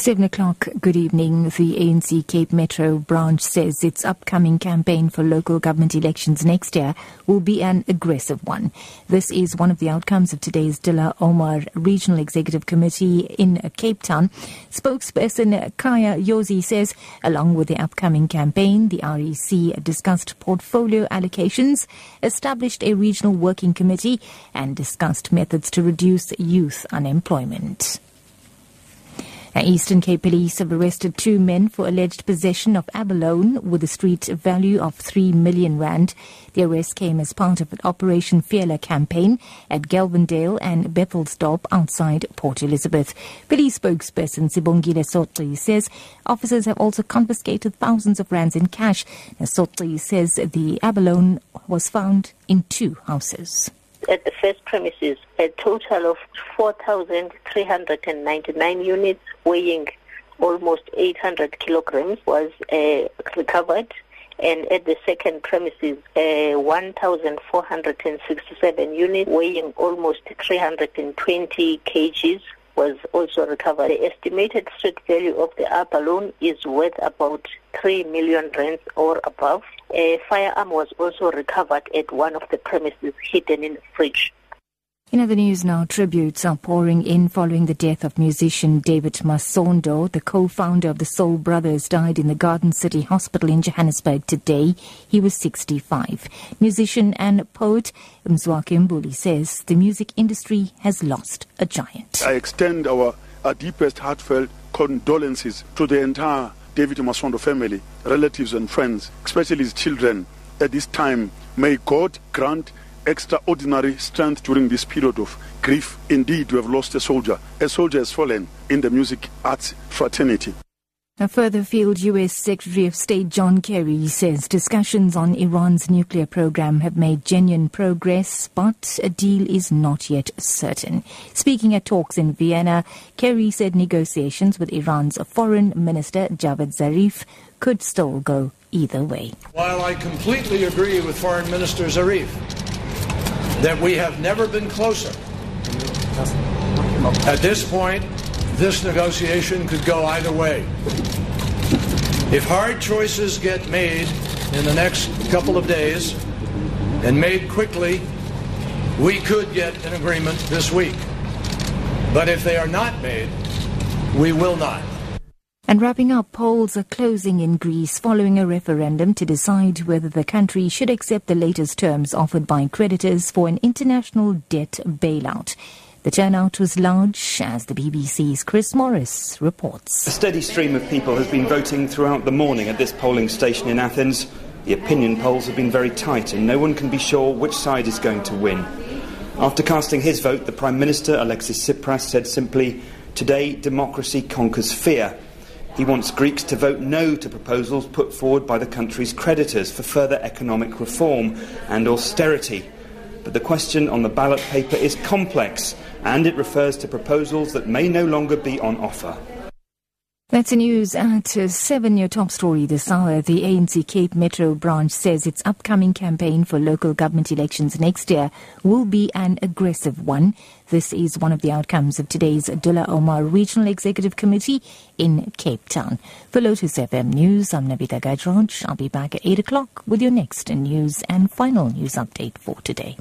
Seven o'clock, good evening. The ANC Cape Metro branch says its upcoming campaign for local government elections next year will be an aggressive one. This is one of the outcomes of today's Dullah Omar Regional Executive Committee in Cape Town. Spokesperson Kaya Yozi says, along with the upcoming campaign, the REC discussed portfolio allocations, established a regional working committee, and discussed methods to reduce youth unemployment. Eastern Cape Police have arrested two men for alleged possession of abalone with a street value of 3 million rand. The arrest came as part of an Operation Fiela campaign at Gelvandale and Bethelsdorp outside Port Elizabeth. Police spokesperson Sibongile Sotli says officers have also confiscated thousands of rands in cash. Sotli says the abalone was found in two houses at the first premises, a total of 4,399 units weighing almost 800 kilograms was uh, recovered. And at the second premises, uh, 1,467 units weighing almost 320 kgs was also recovered. The estimated street value of the abalone is worth about 3 million rands or above. A firearm was also recovered at one of the premises hidden in the fridge. In other news now, tributes are pouring in following the death of musician David Masondo. The co-founder of the Soul Brothers died in the Garden City Hospital in Johannesburg today. He was 65. Musician and poet Mzwakhe Mbuli says the music industry has lost a giant. I extend our, our deepest heartfelt condolences to the entire David Masondo family, relatives and friends, especially his children at this time. May God grant extraordinary strength during this period of grief. Indeed, we have lost a soldier. A soldier has fallen in the music arts fraternity. A further field, U.S. Secretary of State John Kerry says discussions on Iran's nuclear program have made genuine progress, but a deal is not yet certain. Speaking at talks in Vienna, Kerry said negotiations with Iran's foreign minister Javad Zarif could still go either way. While I completely agree with Foreign Minister Zarif that we have never been closer. At this point, this negotiation could go either way. If hard choices get made in the next couple of days and made quickly, we could get an agreement this week. But if they are not made, we will not. And wrapping up, polls are closing in Greece following a referendum to decide whether the country should accept the latest terms offered by creditors for an international debt bailout. The turnout was large, as the BBC's Chris Morris reports. A steady stream of people has been voting throughout the morning at this polling station in Athens. The opinion polls have been very tight, and no one can be sure which side is going to win. After casting his vote, the Prime Minister, Alexis Tsipras, said simply, Today, democracy conquers fear. He wants Greeks to vote no to proposals put forward by the country's creditors for further economic reform and austerity. But the question on the ballot paper is complex and it refers to proposals that may no longer be on offer. That's the news at uh, 7, your top story this hour. The ANC Cape Metro branch says its upcoming campaign for local government elections next year will be an aggressive one. This is one of the outcomes of today's Dullah Omar Regional Executive Committee in Cape Town. For Lotus FM News, I'm Navita Gajraj. I'll be back at 8 o'clock with your next news and final news update for today.